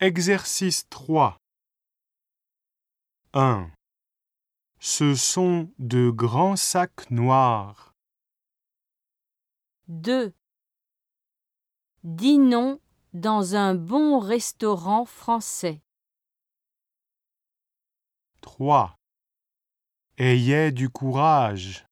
Exercice 3 1. Ce sont de grands sacs noirs. 2. Dînons dans un bon restaurant français. 3. Ayez du courage.